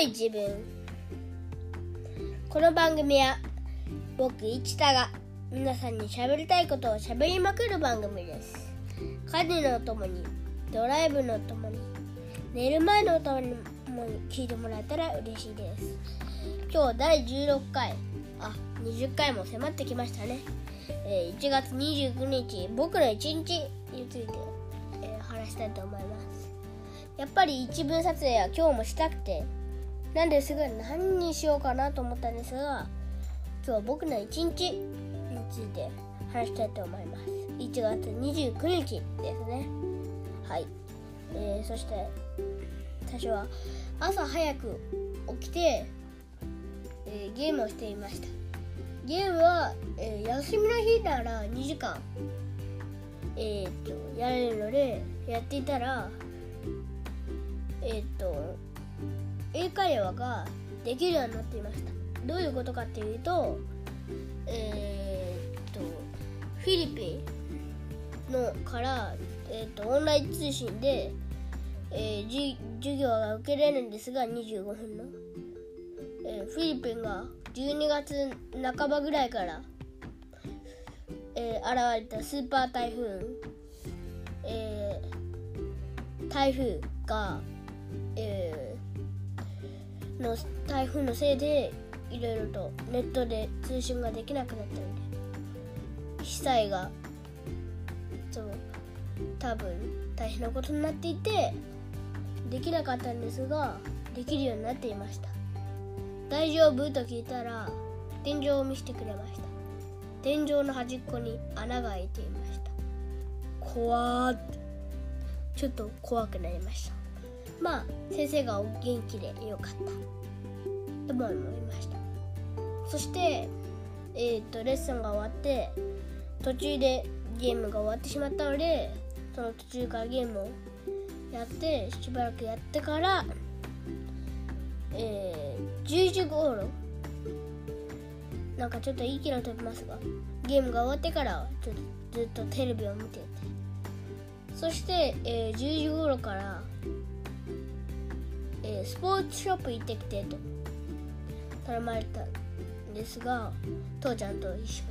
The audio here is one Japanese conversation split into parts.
い自分。この番組は僕市田が皆さんに喋りたいことを喋りまくる番組です。家事のともにドライブのともに寝る前のともに聞いてもらえたら嬉しいです。今日第16回あ20回も迫ってきましたね、えー、1月29日僕の一日について、えー、話したいと思います。やっぱり一文撮影は今日もしたくてなんですぐ何にしようかなと思ったんですが今日は僕の一日について話したいと思います。1月29日ですね。はい、えー、そして最初は朝早く起きて、えー、ゲームをしていました。ゲームは、えー、休みの日なら2時間えっ、とやれるのでやっていたらえっ、と英会話ができるようになっていました。どういうことかっていうとえー、っとフィリピンのから、えー、っとオンライン通信で、えー、授業が受けれるんですが25分の、えー、フィリピンが12月半ばぐらいから、えー、現れたスーパー台風、えー、台風が、えー、の台風のせいでいろいろとネットで通信ができなくなったので被災がそう多分大変なことになっていてできなかったんですができるようになっていました。大丈夫と聞いたら天井を見せてくれました。天井の端っこに穴が開いていました。怖って。ちょっと怖くなりました。まあ先生がお元気でよかったとも思いました。そしてえっ、ー、とレッスンが終わって途中でゲームが終わってしまったのでその途中からゲームをやってしばらくやってからえー、10時頃なんかちょっといい気の飛びますがゲームが終わってからちょっとずっとテレビを見てて。そして、えー、10時頃から、スポーツショップ行ってきてと。頼まれたんですが父ちゃんと一緒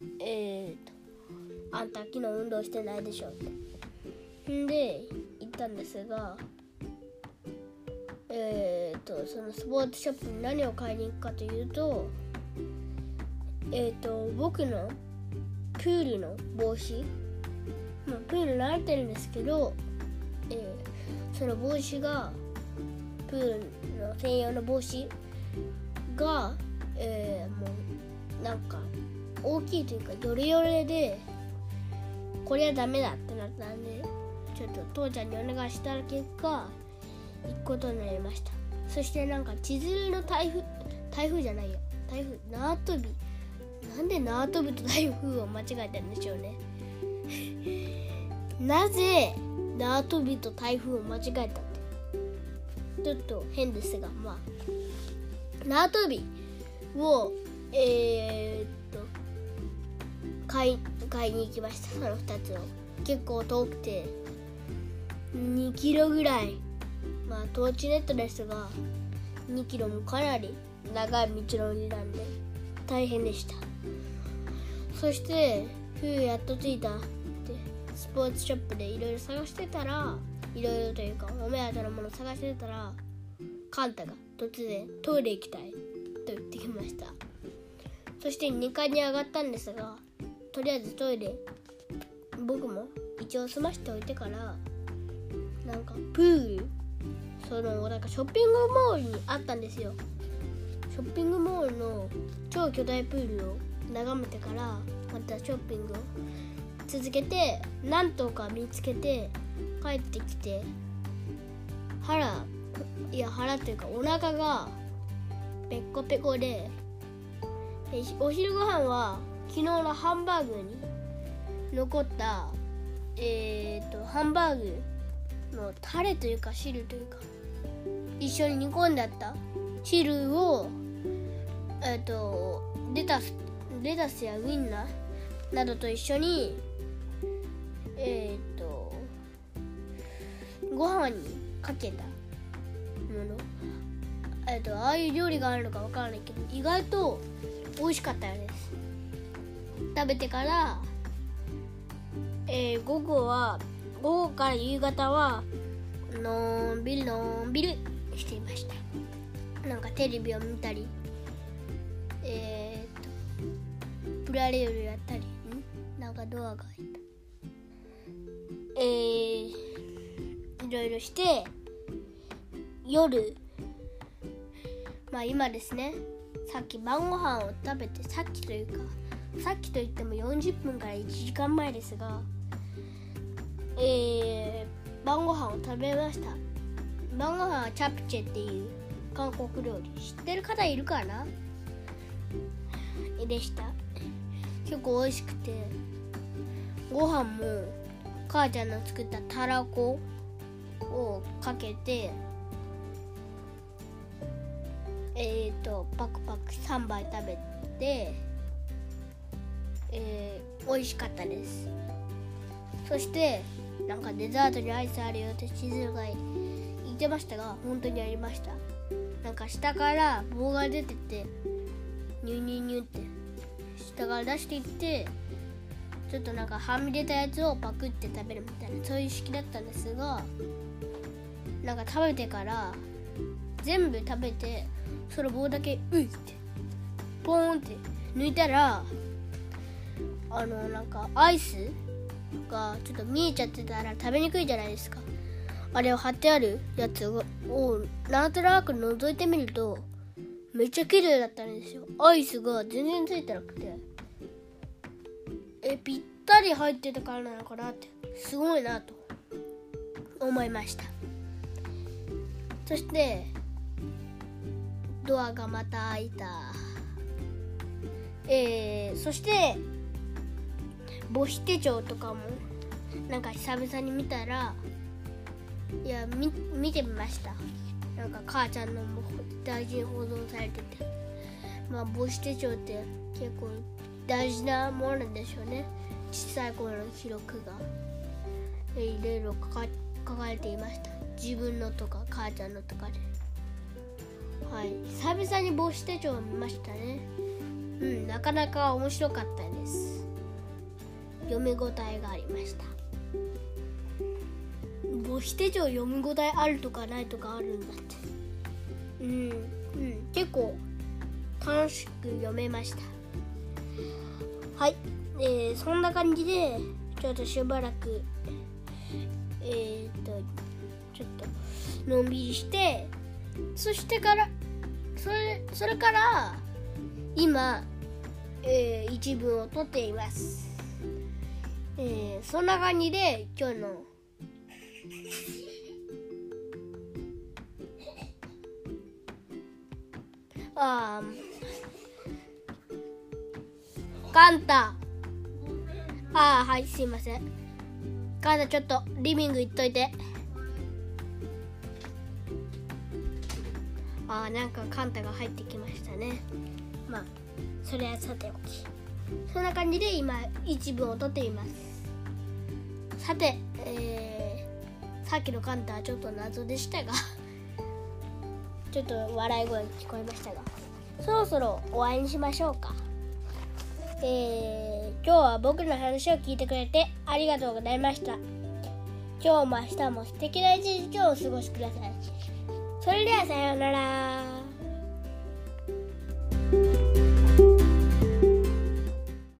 に。えーと「あんた昨日運動してないでしょ」って。んで行ったんですがえーとそのスポーツショップに何を買いに行くかというとえっ、ー、と僕のプールの帽子。まあ、プール慣れてるんですけど、えー、その帽子がプールの専用の帽子が、えー、もうなんか大きいというかヨレヨレでこれはダメだってなったんでちょっと父ちゃんにお願いした結果行くことになりました。そしてなんか千鶴の台風台風じゃないよ。台風縄跳び。なんで縄跳びと台風を間違えたんでしょうね。なぜ縄跳びと台風を間違えたってちょっと変ですがまあ縄跳びをえー、っと買い買いに行きましたその2つ。を結構遠くて2キロぐらいまあトーチネットですが2キロもかなり長い道のりなんで大変でした。そして冬やっと着いたスポーツショップでいろいろ探してたらいろいろというかお目当てのもの探してたらカンタが突然トイレ行きたいと言ってきました。そして2階に上がったんですがとりあえずトイレ僕も一応済ましておいてからなんかプールそのなんかショッピングモールにあったんですよ。ショッピングモールの超巨大プールを眺めてからまたショッピングを続けて何とか見つけて帰ってきて腹いや腹というかお腹がペコペコでお昼ご飯は昨日のハンバーグに残ったえっ、ー、とハンバーグのタレというか汁というか一緒に煮込んであった汁をえっ、ー、とレタスレタスやウインナーなどと一緒にえっ、ー、とご飯にかけたもの。えっとああいう料理があるのかわからないけど意外と美味しかったです食べてからえー、午後は午後から夕方はのんびりのんびりしていました。なんかテレビを見たりえー、とプラレールやったりんなんかドアが開いた。えー、いろいろして夜まあ今ですねさっき晩ご飯を食べてさっきというかさっきといっても40分から1時間前ですがえー、晩ご飯を食べました。晩ご飯はチャプチェっていう韓国料理。知ってる方いるかな？でした。結構美味しくてご飯も母ちゃんの作ったたらこをかけてえっ、ー、とパクパク3杯食べてえー、美味しかったです。そしてなんかデザートにアイスあるよってしずが言ってましたが本当にありました。なんか下から棒が出ててニュニュニュって下から出していってちょっとなんかはみ出たやつをパクって食べるみたいなそういう式だったんですがなんか食べてから全部食べてその棒だけういってポーンって抜いたらあのなんかアイスがちょっと見えちゃってたら食べにくいじゃないですか。あれを貼ってあるやつをなんとなく覗いてみるとめっちゃ綺麗だったんですよ。アイスが全然ついてなくて。えぴったり入ってたからなのかなって。すごいなと。思いました。そしてドアがまた開いた。えー、そして母子手帳とかもなんか久々に見たらいや見てみました。なんか母ちゃんのも大事に保存されてて。まあ母子手帳って結構大事なものでしょうね。小さい頃の記録が。いろいろ書か書かれていました。自分のとか母ちゃんのとかで。はい。久々に母子手帳を見ましたね。うんなかなか面白かったです。読み応えがありました。母子手帳読み応えあるとかないとかあるんだって。うんうん。結構楽しく読めました。はい。えー、そんな感じでちょっとしばらくえっ、とちょっとのんびりしてそしてからそれそれから今、えー、一文を取っています。えー、そんな感じで今日のあカンタ。ああはいすいません。カンタちょっとリビング行っといて。ああなんかカンタが入ってきましたね。まあそれはさておき。そんな感じで今一部を撮っています。さて、えー、さっきのカンタはちょっと謎でしたが。ちょっと笑い声聞こえましたが。そろそろお会いにしましょうか。えー、今日は僕の話を聞いてくれてありがとうございました。今日も明日も素敵な一日をお過ごしください。それではさようなら。